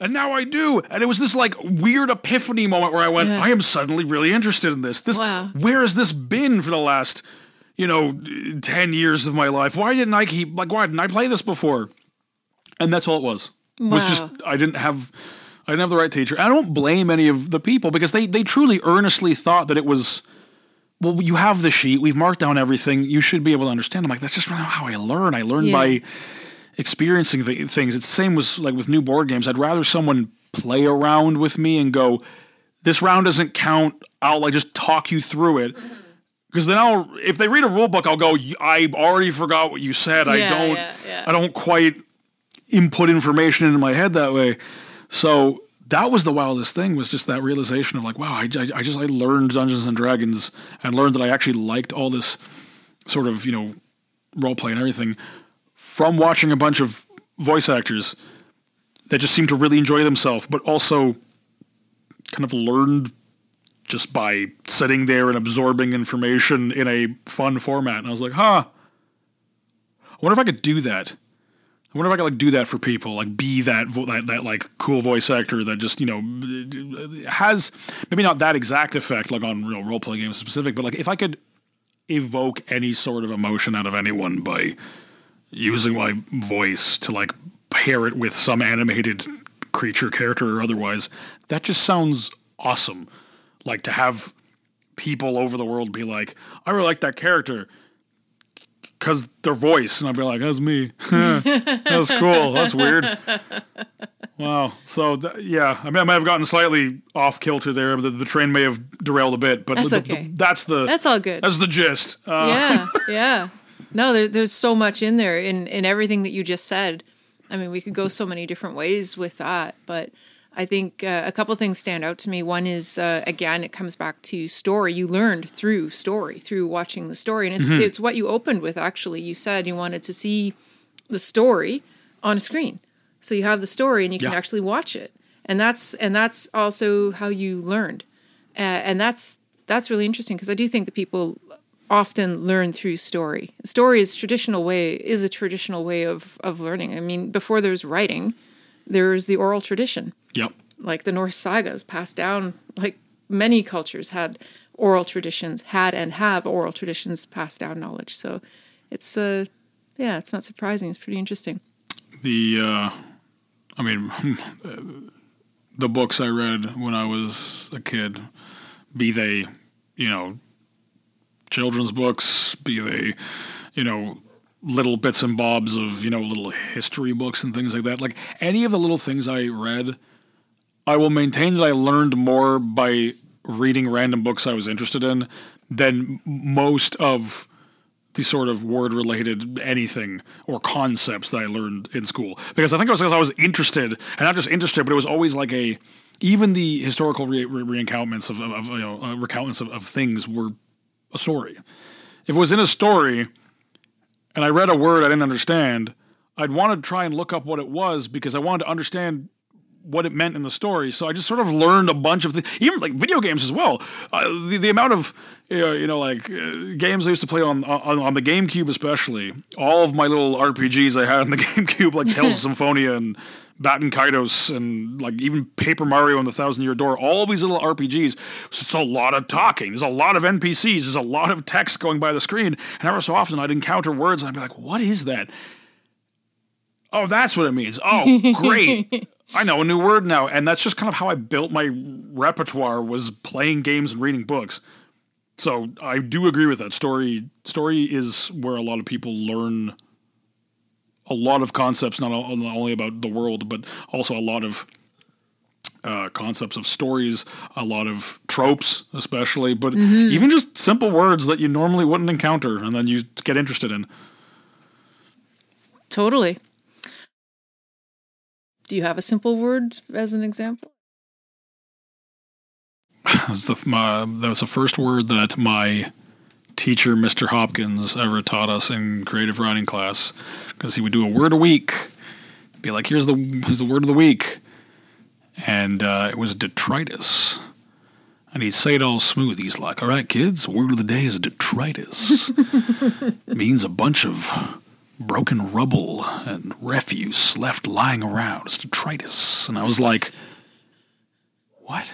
And now I do. And it was this like weird epiphany moment where I went, Yeah. I am suddenly really interested in this. This Wow. where has this been for the last, you know, 10 years of my life? Why didn't I keep like why didn't I play this before? And that's all it was. Was just I didn't have I didn't have the right teacher. I don't blame any of the people because they they truly earnestly thought that it was well, you have the sheet. We've marked down everything. You should be able to understand. I'm like, that's just not how I learn. I learn Yeah. by experiencing the things. It's the same with like with new board games. I'd rather someone play around with me and go, this round doesn't count. I'll like just talk you through it. Mm-hmm. Because then I'll, if they read a rule book, I'll go. I already forgot what you said. I don't. yeah, yeah. I don't quite input information into my head that way. So that was the wildest thing was just that realization of like, wow, I, I, I just I learned Dungeons and Dragons and learned that I actually liked all this sort of you know role play and everything from watching a bunch of voice actors that just seemed to really enjoy themselves, but also kind of learned just by sitting there and absorbing information in a fun format. And I was like, huh. I wonder if I could do that. I wonder if I could like do that for people, like be that vo- that, that like cool voice actor that just you know has maybe not that exact effect like on real role playing games specific, but like if I could evoke any sort of emotion out of anyone by using my voice to like pair it with some animated creature, character, or otherwise, that just sounds awesome. Like to have people over the world be like, I really like that character because their voice, and I'd be like, that's me. that's cool. That's weird. Wow. So th- yeah, I mean, I might have gotten slightly off kilter there. The, the train may have derailed a bit, but That's the- okay. the- that's the That's all good. that's the gist. Uh, yeah, yeah. No, there, there's so much in there in in everything that you just said. I mean, we could go so many different ways with that, but I think uh, a couple things stand out to me. One is uh, again, it comes back to story. You learned through story, through watching the story, and it's it's what you opened with. Actually, you said you wanted to see the story on a screen, so you have the story and you can Yeah. actually watch it, and that's and that's also how you learned, uh, and that's that's really interesting because I do think that people often learn through story. Story is traditional way is a traditional way of of learning. I mean, before there's writing, there's the oral tradition. Yep. Like the Norse sagas passed down like many cultures had oral traditions, had and have oral traditions passed down knowledge. So it's uh yeah, it's not surprising. It's pretty interesting. the uh, I mean the books I read when I was a kid, be they you know children's books, be they you know little bits and bobs of you know little history books and things like that. Like any of the little things I read, I will maintain that I learned more by reading random books I was interested in than most of the sort of word related anything or concepts that I learned in school. Because I think it was because I was interested, and not just interested, but it was always like a even the historical re- re- recounts of, of, of you know uh, of, of things were a story. If it was in a story, and I read a word I didn't understand, I'd want to try and look up what it was because I wanted to understand what it meant in the story. So I just sort of learned a bunch of things, even like video games as well. Uh, the, the amount of you know, you know like uh, games I used to play on, on on the GameCube, especially all of my little RPGs I had on the GameCube, like Tales of Symphonia and Baten Kaitos and like even Paper Mario and the Thousand Year Door. All these little RPGs. So it's a lot of talking. There's a lot of NPCs. There's a lot of text going by the screen. And ever so often I'd encounter words and I'd be like, "What is that?" Oh, that's what it means. Oh, great. I know a new word now. And that's just kind of how I built my repertoire was playing games and reading books. so I do agree with that. Story story is where a lot of people learn a lot of concepts, not, only about the world, but also a lot of uh, concepts of stories, a lot of tropes, especially, but mm-hmm. even just simple words that you normally wouldn't encounter, and then you get interested in. Totally. Do you have a simple word as an example? That was the, my, that was the first word that my teacher, Mr. Hopkins, ever taught us in creative writing class because he would do a word a week. Be like, here's the here's the word of the week, and uh, it was detritus. And he'd say it all smooth. He's like, "All right, kids, word of the day is detritus. means a bunch of broken rubble and refuse left lying around. It's detritus." And I was like, "What?"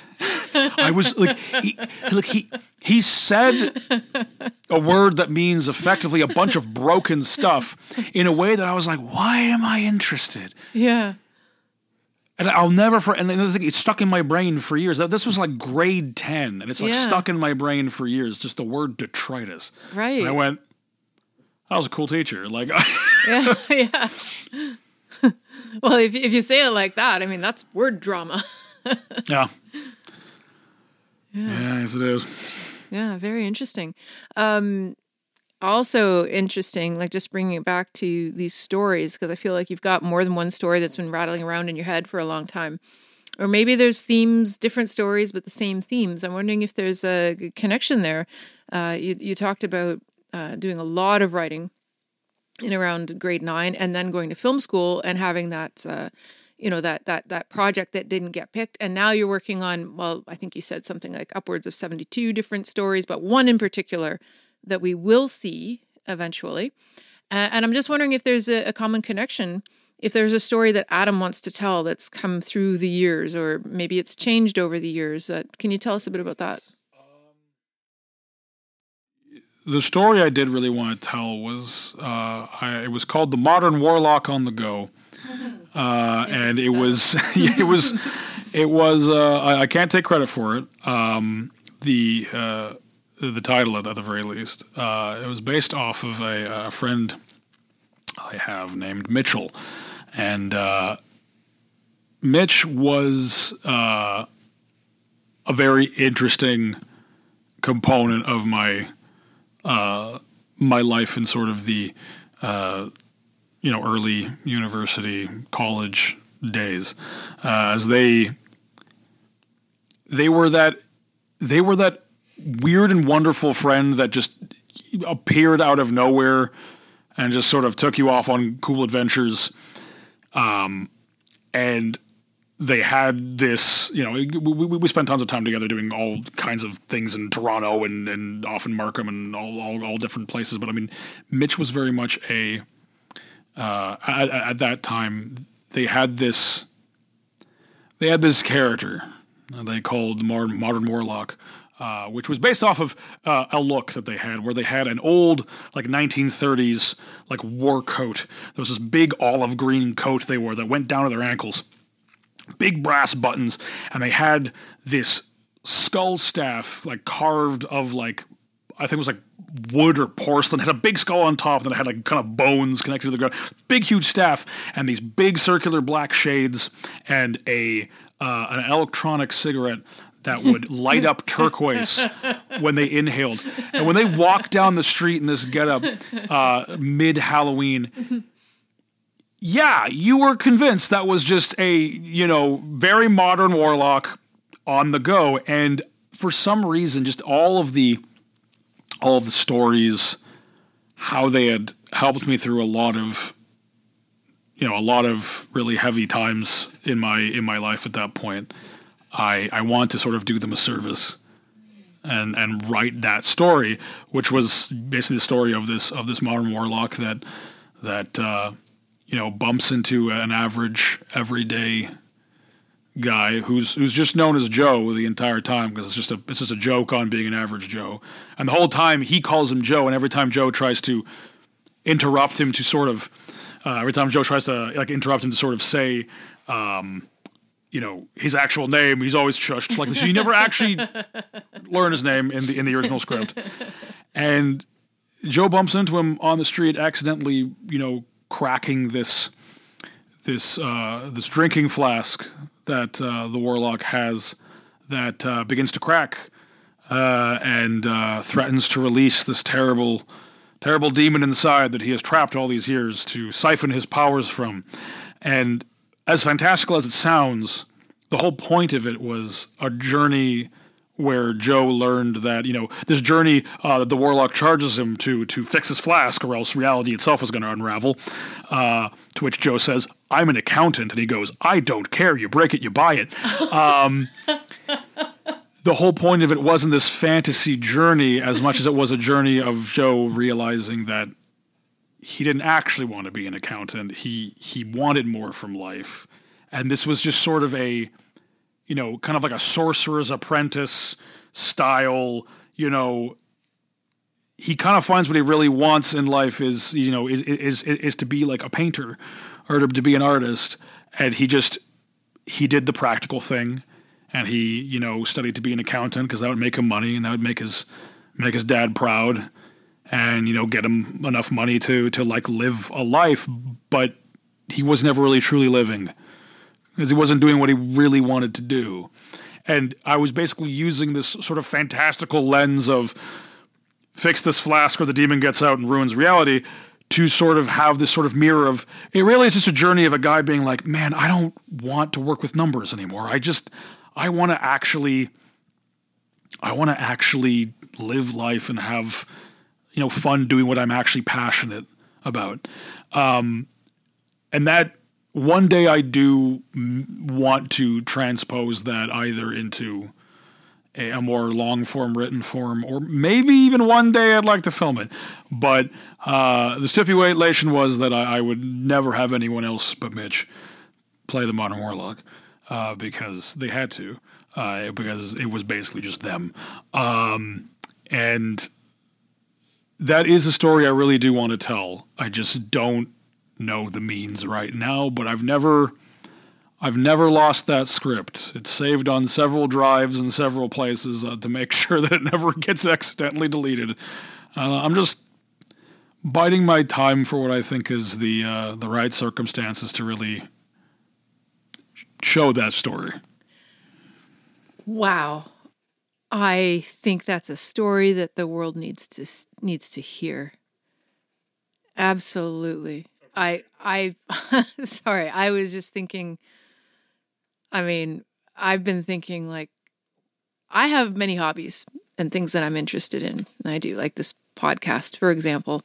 I was like, he, like he he said a word that means effectively a bunch of broken stuff in a way that I was like, why am I interested? Yeah. And I'll never for and the thing, it's stuck in my brain for years. This was like grade ten, and it's like yeah. stuck in my brain for years. Just the word detritus. Right. And I went, "That was a cool teacher." Like, yeah, yeah. well, if if you say it like that, I mean that's word drama. yeah. Yeah. Yes, it is. Yeah, very interesting. Um, also interesting, like just bringing it back to these stories, because I feel like you've got more than one story that's been rattling around in your head for a long time. Or maybe there's themes, different stories, but the same themes. I'm wondering if there's a connection there. Uh, you, you talked about uh, doing a lot of writing in around grade nine and then going to film school and having that uh, you know that that that project that didn't get picked. And now you're working on well i think you said something like upwards of 72 different stories but one in particular that we will see eventually. Uh, and i'm just wondering if there's a, a, common connection if there's a story that adam wants to tell that's come through the years or maybe it's changed over the years uh, can you tell us a bit about that the story I did really want to tell was uh, I, it was called "The Modern Warlock on the Go," uh, and it was it was it was uh, I, I, can't take credit for it. Um, the uh, the title at, at the very least. Uh, it was based off of a, a, friend I have named Mitchell, and uh, Mitch was uh, a very interesting component of my my life in sort of the you know early university college days uh, as they they were that they were that weird and wonderful friend that just appeared out of nowhere and just sort of took you off on cool adventures. Um, and they had this, you know, we, we, spent tons of time together doing all kinds of things in Toronto and, and often Markham and all, all, all different places. But I mean, Mitch was very much a, uh, at, at, that time they had this they had this character they called modern, modern warlock uh, which was based off of uh, a look that they had where they had an old like 1930s like war coat there was this big olive green coat they wore that went down to their ankles big brass buttons and they had this skull staff like carved of like I think it was like wood or porcelain, had a big skull on top, and it had like kind of bones connected to the ground. Big, huge staff, and these big circular black shades, and a uh, an electronic cigarette that would light up turquoise when they inhaled. And when they walked down the street in this getup uh, mid Halloween, yeah, you were convinced that was just a you know very modern warlock on the go, and for some reason, just all of the all of the stories, how they had helped me through a lot of you know a lot of really heavy times in my in my life at that point. I I want to sort of do them a service and and write that story, which was basically the story of this of this modern warlock that that uh, you know bumps into an average everyday guy who's who's just known as Joe the entire time because it's just a it's just a joke on being an average Joe. And the whole time he calls him Joe, and every time Joe tries to interrupt him to sort of uh, every time Joe tries to like interrupt him to sort of say, um, you know his actual name. He's always shushed like this. You never actually learn his name in the in the original script. And Joe bumps into him on the street, accidentally, you know, cracking this this uh, this drinking flask that uh, the warlock has that uh, begins to crack uh, and uh, threatens to release this terrible terrible demon inside that he has trapped all these years to siphon his powers from. And as fantastical as it sounds, the whole point of it was a journey where Joe learned that you know this journey uh, that the warlock charges him to to fix his flask, or else reality itself is going to unravel. Uh, to which Joe says, "I'm an accountant," and he goes, "I don't care. You break it, you buy it." Um, the whole point of it wasn't this fantasy journey as much as it was a journey of Joe realizing that he didn't actually want to be an accountant. He he wanted more from life, and this was just sort of a you know, kind of like a sorcerer's apprentice style, you know, he kind of finds what he really wants in life is, you know, is is is to be like a painter or to, to be an artist. And he just he did the practical thing and he, you know, studied to be an accountant because that would make him money and that would make his make his dad proud and, you know, get him enough money to to like live a life, but he was never really truly living because he wasn't doing what he really wanted to do. And I was basically using this sort of fantastical lens of fix this flask or the demon gets out and ruins reality to sort of have this sort of mirror of it really is just a journey of a guy being like, man, I don't want to work with numbers anymore. I just, I want to actually, I want to actually live life and have, you know, fun doing what I'm actually passionate about. Um, and that one day I do want to transpose that either into a, a, more long form written form, or maybe even one day I'd like to film it. But uh, the stipulation was that I, I, would never have anyone else but Mitch play the Modern Warlock uh, because they had to, uh, because it was basically just them. Um, and that is a story I really do want to tell. I just don't know the means right now, but I've never I've never lost that script. It's saved on several drives in several places uh, to make sure that it never gets accidentally deleted. Uh, I'm just biding my time for what I think is the uh, the right circumstances to really show that story. Wow. I think that's a story that the world needs to needs to hear. Absolutely. I I sorry, I was just thinking I mean, I've been thinking like I have many hobbies and things that I'm interested in. I do like this podcast, for example.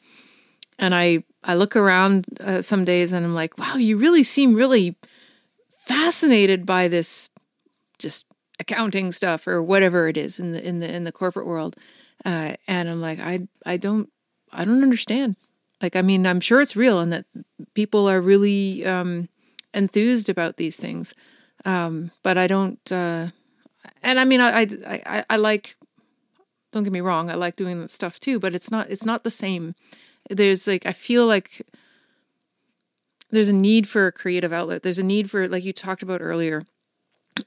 And I I look around uh, some days and I'm like, "Wow, you really seem really fascinated by this just accounting stuff or whatever it is in the in the in the corporate world." Uh, and I'm like, "I I don't I don't understand. Like, I mean, I'm sure it's real and that people are really um, enthused about these things. Um, but I don't, uh, and I mean, I, I, I, like, don't get me wrong, I like doing that stuff too, but it's not, it's not the same. There's like, I feel like there's a need for a creative outlet. There's a need for, like you talked about earlier,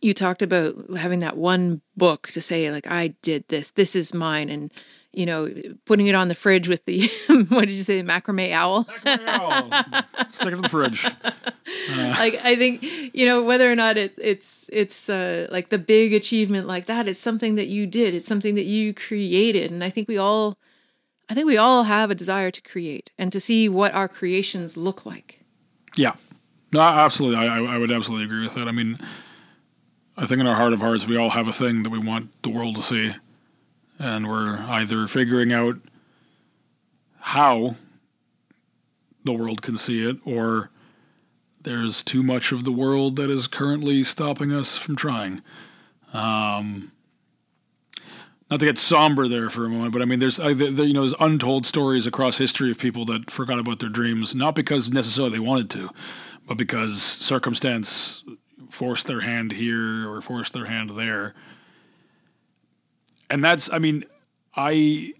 you talked about having that one book to say like i did this this is mine and you know, putting it on the fridge with the what did you say, the macrame owl? Macrame owl. Stick it in the fridge. Uh. Like I think you know whether or not it, it's it's uh, like the big achievement like that is something that you did. It's something that you created, and I think we all, I think we all have a desire to create and to see what our creations look like. Yeah, no, absolutely. I, I would absolutely agree with that. I mean, I think in our heart of hearts, we all have a thing that we want the world to see and we're either figuring out how the world can see it or there's too much of the world that is currently stopping us from trying. Um, not to get somber there for a moment, but I mean, there's uh, there, you know there's untold stories across history of people that forgot about their dreams, not because necessarily they wanted to, but because circumstance forced their hand here or forced their hand there, and that's I mean, I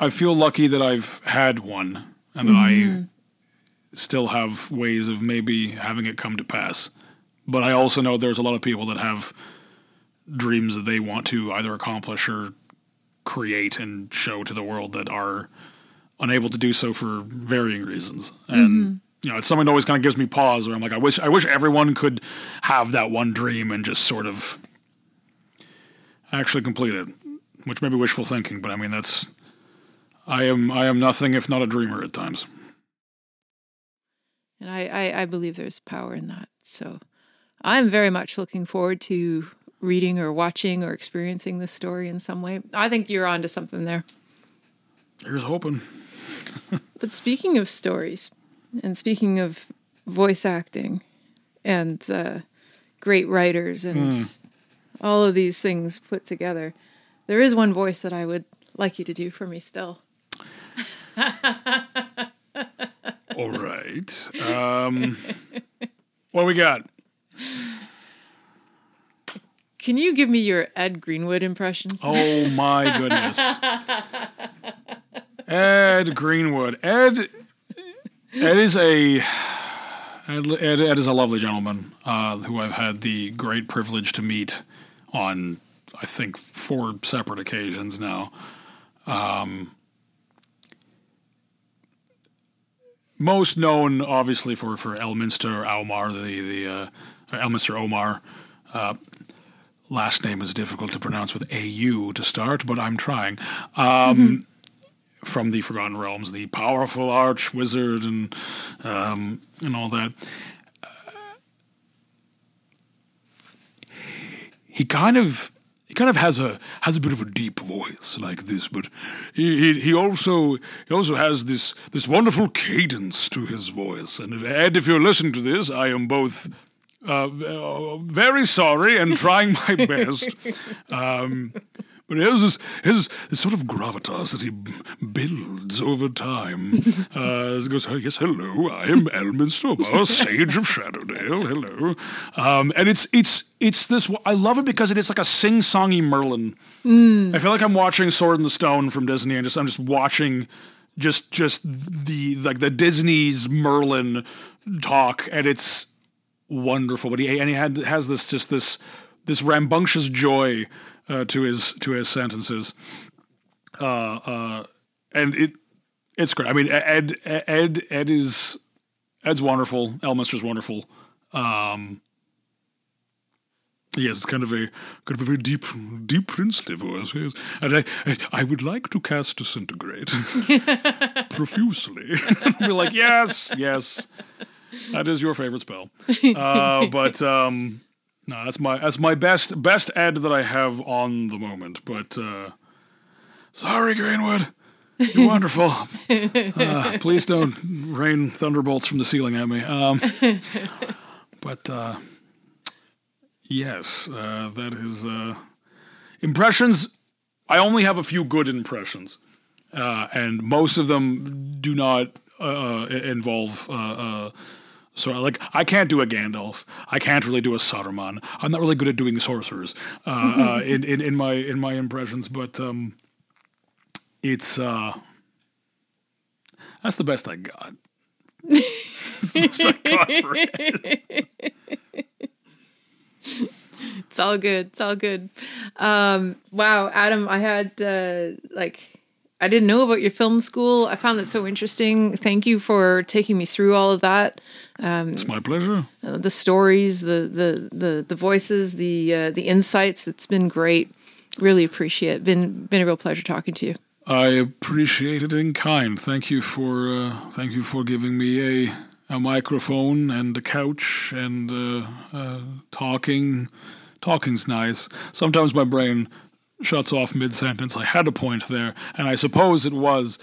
I feel lucky that I've had one and mm-hmm. I still have ways of maybe having it come to pass. but I also know there's a lot of people that have dreams that they want to either accomplish or create and show to the world that are unable to do so for varying reasons. And you know, it's something that always kind of gives me pause where I'm like, I wish I wish everyone could have that one dream and just sort of actually completed. Which may be wishful thinking, but I mean that's I am I am nothing if not a dreamer at times. And I, I, I believe there's power in that. So I'm very much looking forward to reading or watching or experiencing this story in some way. I think you're onto something there. Here's hoping. But speaking of stories, and speaking of voice acting, and uh, great writers, and all of these things put together, there is one voice that I would like you to do for me still. All right. Um, what we got? Can you give me your Ed Greenwood impressions? Oh my goodness. Ed Greenwood. Ed Ed is a Ed, Ed, Ed is a lovely gentleman uh, who I've had the great privilege to meet on I think four separate occasions now. Um, most known, obviously, for for Elminster Aumar, the the uh, Elminster Aumar. Uh, last name is difficult to pronounce with AU to start, but I'm trying. Um, From the Forgotten Realms, the powerful arch wizard and um, and all that. He kind of he kind of has a has a bit of a deep voice like this, but he he, he also he also has this this wonderful cadence to his voice. And Ed, if you're listening to this, I am both uh, uh, very sorry and trying my best. Um, but he has this, his this sort of gravitas that he b- builds over time. Uh, he goes, oh, yes, hello, I am Elminster, Aumar, Sage of Shadowdale. Hello, um, and it's it's it's this. I love it because it is like a sing-songy Merlin. I feel like I'm watching Sword in the Stone from Disney, and just I'm just watching just just the like the Disney's Merlin talk, and it's wonderful. But he and he had has this just this this rambunctious joy uh, to his to his sentences, uh, uh, and it it's great. I mean, Ed Ed Ed is Ed's wonderful. Elminster's wonderful. Um, Yes, it's kind of a kind of a very deep, deep princely voice. Yes. And I, I, I would like to cast disintegrate profusely. Be like, yes, yes, that is your favorite spell. Uh, but um, no, that's my that's my best best ad that I have on the moment. But uh, sorry, Greenwood, you're wonderful. Uh, please don't rain thunderbolts from the ceiling at me. Um, but. Uh, Yes, uh, that is uh, impressions. I only have a few good impressions, uh, and most of them do not uh, involve. So, like, I can't do a Gandalf. I can't really do a Saruman. I'm not really good at doing sorcerers uh, uh, in, in in my in my impressions, but um, it's uh, that's the best I got. I got. It's all good. It's all good. Um, wow, Adam, I had uh, like I didn't know about your film school. I found that so interesting. Thank you for taking me through all of that. It's my pleasure. Uh, the stories, the the the the voices, the uh, the insights. It's been great. Really appreciate it. Been been a real pleasure talking to you. I appreciate it in kind. Thank you for uh, thank you for giving me a a microphone and a couch and uh, uh, talking. Talking's nice. Sometimes my brain shuts off mid sentence. I had a point there, and I suppose it was.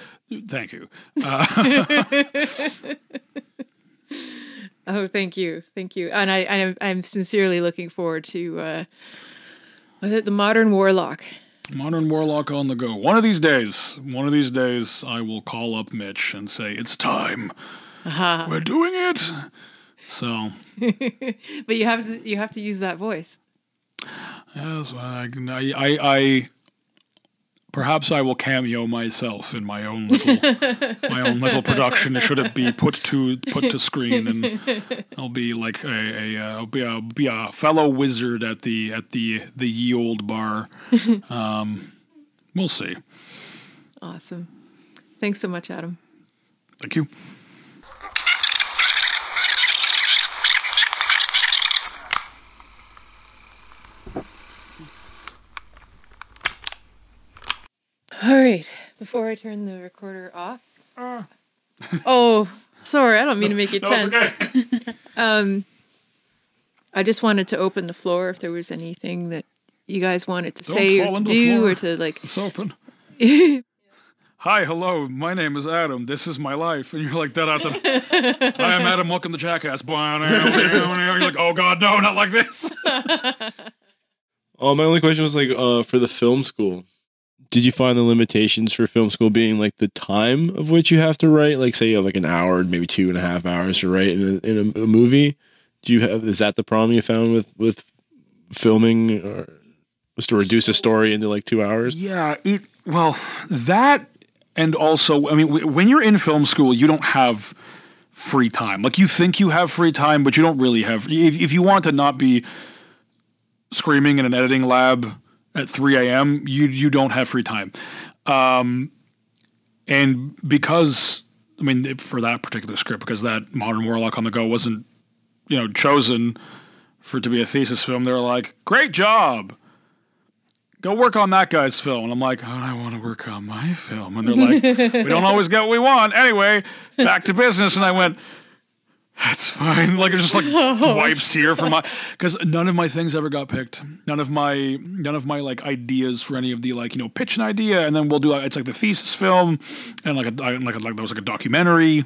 Thank you. Oh, thank you, thank you. And I I'm, I'm sincerely looking forward to uh, was it the Modern Warlock? Modern Warlock on the go. One of these days, one of these days, I will call up Mitch and say it's time. We're doing it. So But you have to you have to use that voice. Yes, I, I, I, Perhaps I will cameo myself in my own little my own little production. Should it be put to put to screen, and I'll be like a, a uh, I'll be a be a fellow wizard at the at the the ye old bar. Um, we'll see. Awesome. Thanks so much, Adam. Thank you. All right. Before I turn the recorder off. oh, sorry. I don't mean to make it No, it's tense. okay. Um, I just wanted to open the floor if there was anything that you guys wanted to Don't say or to do floor. or to like. It's open. Hi, hello. My name is Adam. This is my life. And you're like, da da da. Hi, I'm Adam. Welcome to Jackass. You're like, oh god, no, not like this. Oh, my only question was like uh, for the film school. Did you find the limitations for film school being like the time of which you have to write? Like, say you have like an hour, and maybe two and a half hours to write in a, in a, a movie. Do you have is that the problem you found with with filming, or was to reduce a story into like two hours? Yeah, it well that and also I mean w- when you're in film school you don't have free time. Like you think you have free time but you don't really have if if you want to not be screaming in an editing lab at 3 a.m. you you don't have free time. Um and because I mean for that particular script because that Modern Warlock on the Go wasn't you know chosen for it to be a thesis film they're like great job go work on that guy's film. And I'm like, oh, I want to work on my film. And they're like, we don't always get what we want. Anyway, back to business. And I went, that's fine. Like it just like wipes tear from my because none of my things ever got picked. None of my none of my like ideas for any of the like you know pitch an idea and then we'll do like it's like the thesis film and like a like a, like there was like a documentary.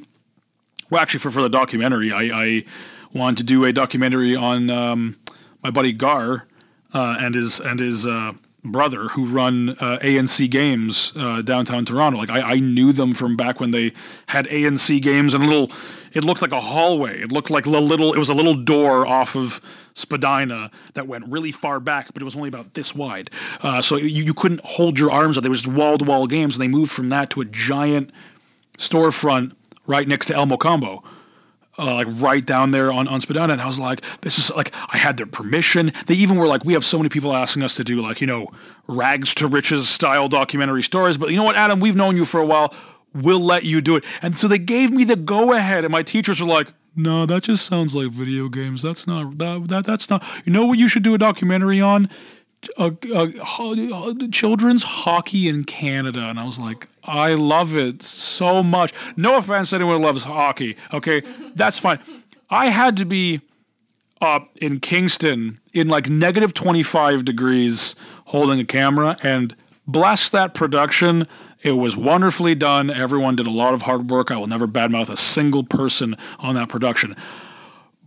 Well, actually, for for the documentary, I, I wanted to do a documentary on um, my buddy Gar uh, and his and his uh, brother who run uh, A&C Games uh, downtown Toronto. Like I, I knew them from back when they had A&C Games and a little. It looked like a hallway. It looked like a little. It was a little door off of Spadina that went really far back, but it was only about this wide. Uh, so you, you couldn't hold your arms. They were just wall to wall games, and they moved from that to a giant storefront right next to El Mocambo uh, like right down there on, on Spadina. And I was like, this is like, I had their permission. They even were like, we have so many people asking us to do like, you know, rags to riches style documentary stories. But you know what, Adam, we've known you for a while. We'll let you do it. And so they gave me the go ahead. And my teachers were like, no, that just sounds like video games. That's not, that, that that's not, you know what you should do a documentary on? uh, uh, children's hockey in Canada, and I was like, I love it so much. No offense, anyone who loves hockey. Okay, that's fine. I had to be up in Kingston in like negative twenty five degrees, holding a camera, and bless that production. It was wonderfully done. Everyone did a lot of hard work. I will never badmouth a single person on that production.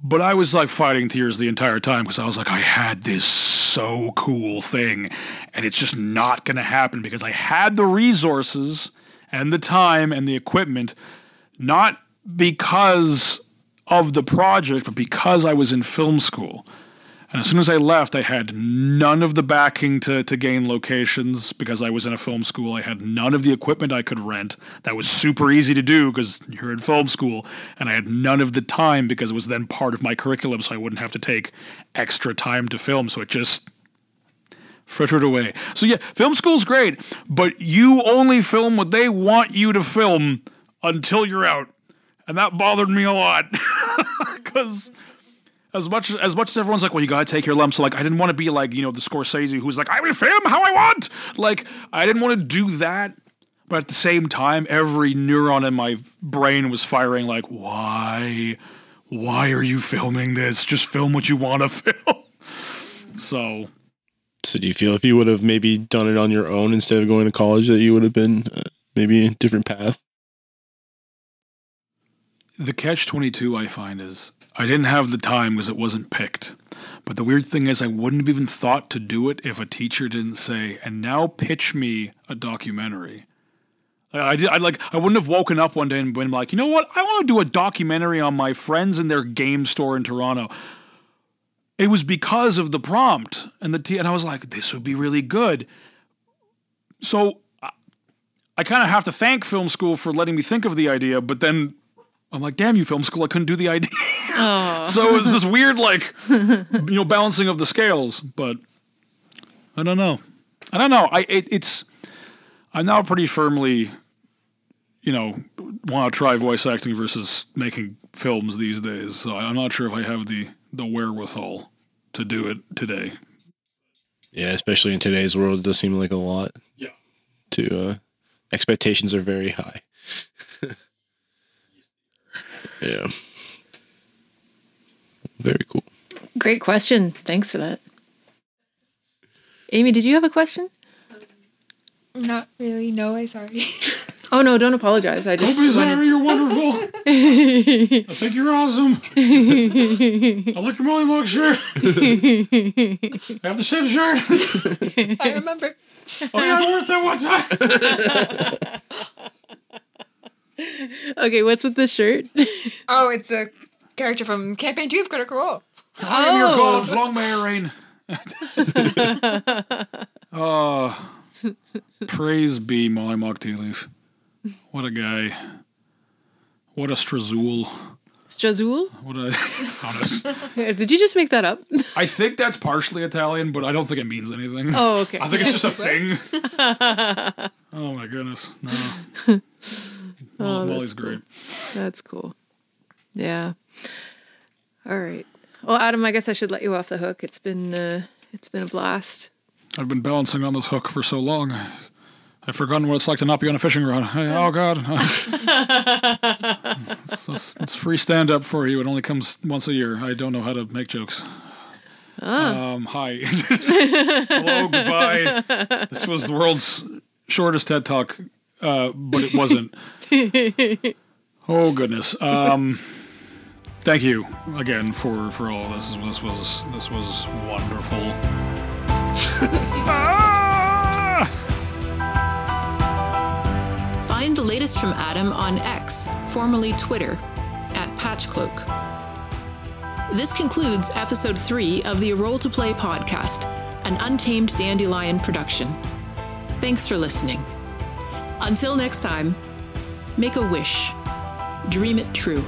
But I was like fighting tears the entire time because I was like, I had this so cool thing, and it's just not going to happen because I had the resources and the time and the equipment, not because of the project, but because I was in film school. And as soon as I left, I had none of the backing to, to gain locations because I was in a film school. I had none of the equipment I could rent. That was super easy to do because you're in film school. And I had none of the time because it was then part of my curriculum, so I wouldn't have to take extra time to film. So it just frittered away. So yeah, film school's great, but you only film what they want you to film until you're out. And that bothered me a lot because as much as much as everyone's like, well, you gotta take your lumps. Like, I didn't want to be like, you know, the Scorsese who's like, I will film how I want. Like, I didn't want to do that. But at the same time, every neuron in my brain was firing. Like, why, why are you filming this? Just film what you want to film. so, So do you feel if you would have maybe done it on your own instead of going to college that you would have been uh, maybe a different path? the catch twenty two I find is I didn't have the time because it wasn't picked. But the weird thing is, I wouldn't have even thought to do it if a teacher didn't say, "And now pitch me a documentary." I did. I like. I wouldn't have woken up one day and been like, "You know what? I want to do a documentary on my friends in their game store in Toronto." It was because of the prompt and the t- and I was like, "This would be really good." So I kind of have to thank film school for letting me think of the idea, but then I'm like, damn you, film school, I couldn't do the idea. so it's this weird, like, you know, balancing of the scales. But I don't know. I don't know. I it, it's I'm now pretty firmly, you know, want to try voice acting versus making films these days. So I'm not sure if I have the the wherewithal to do it today. Yeah, especially in today's world, it does seem like a lot. Yeah. To uh, expectations are very high. Yeah. Very cool. Great question. Thanks for that. Amy, did you have a question? Um, not really. No, I sorry. Oh no, don't apologize. I just Don't be wanted- sorry, you're wonderful. I think you're awesome. I like your Mollymauk shirt. I have the same shirt. I remember. Oh yeah, I wore it that one time. Okay, what's with this shirt? Oh, it's a character from Campaign 2 of Critical Role. I am your Oh. god, long may it rain. oh, praise be Mollymauk Tealeaf. What a guy. What a strazool. Strazul? What a honest. Did you just make that up? I think that's partially Italian, but I don't think it means anything. Oh, okay. I think it's just a thing. oh my goodness. No. Oh, Molly's great. That's cool. Yeah. All right. Well, Adam, I guess I should let you off the hook. It's been uh, it's been a blast. I've been balancing on this hook for so long. I, I've forgotten what it's like to not be on a fishing rod. I- oh God! it's, it's- it's free stand up for you. It only comes once a year. I don't know how to make jokes. Um, hi. Hello. Goodbye. This was the world's shortest TED talk, uh, but it wasn't. oh goodness. Um, thank you again for for all this. This was this was wonderful. Ah! Find the latest from Adam on X, formerly Twitter, at Patchcloak. This concludes episode three of the Role to Play podcast, an Untamed Dandelion production. Thanks for listening. Until next time, make a wish, dream it true.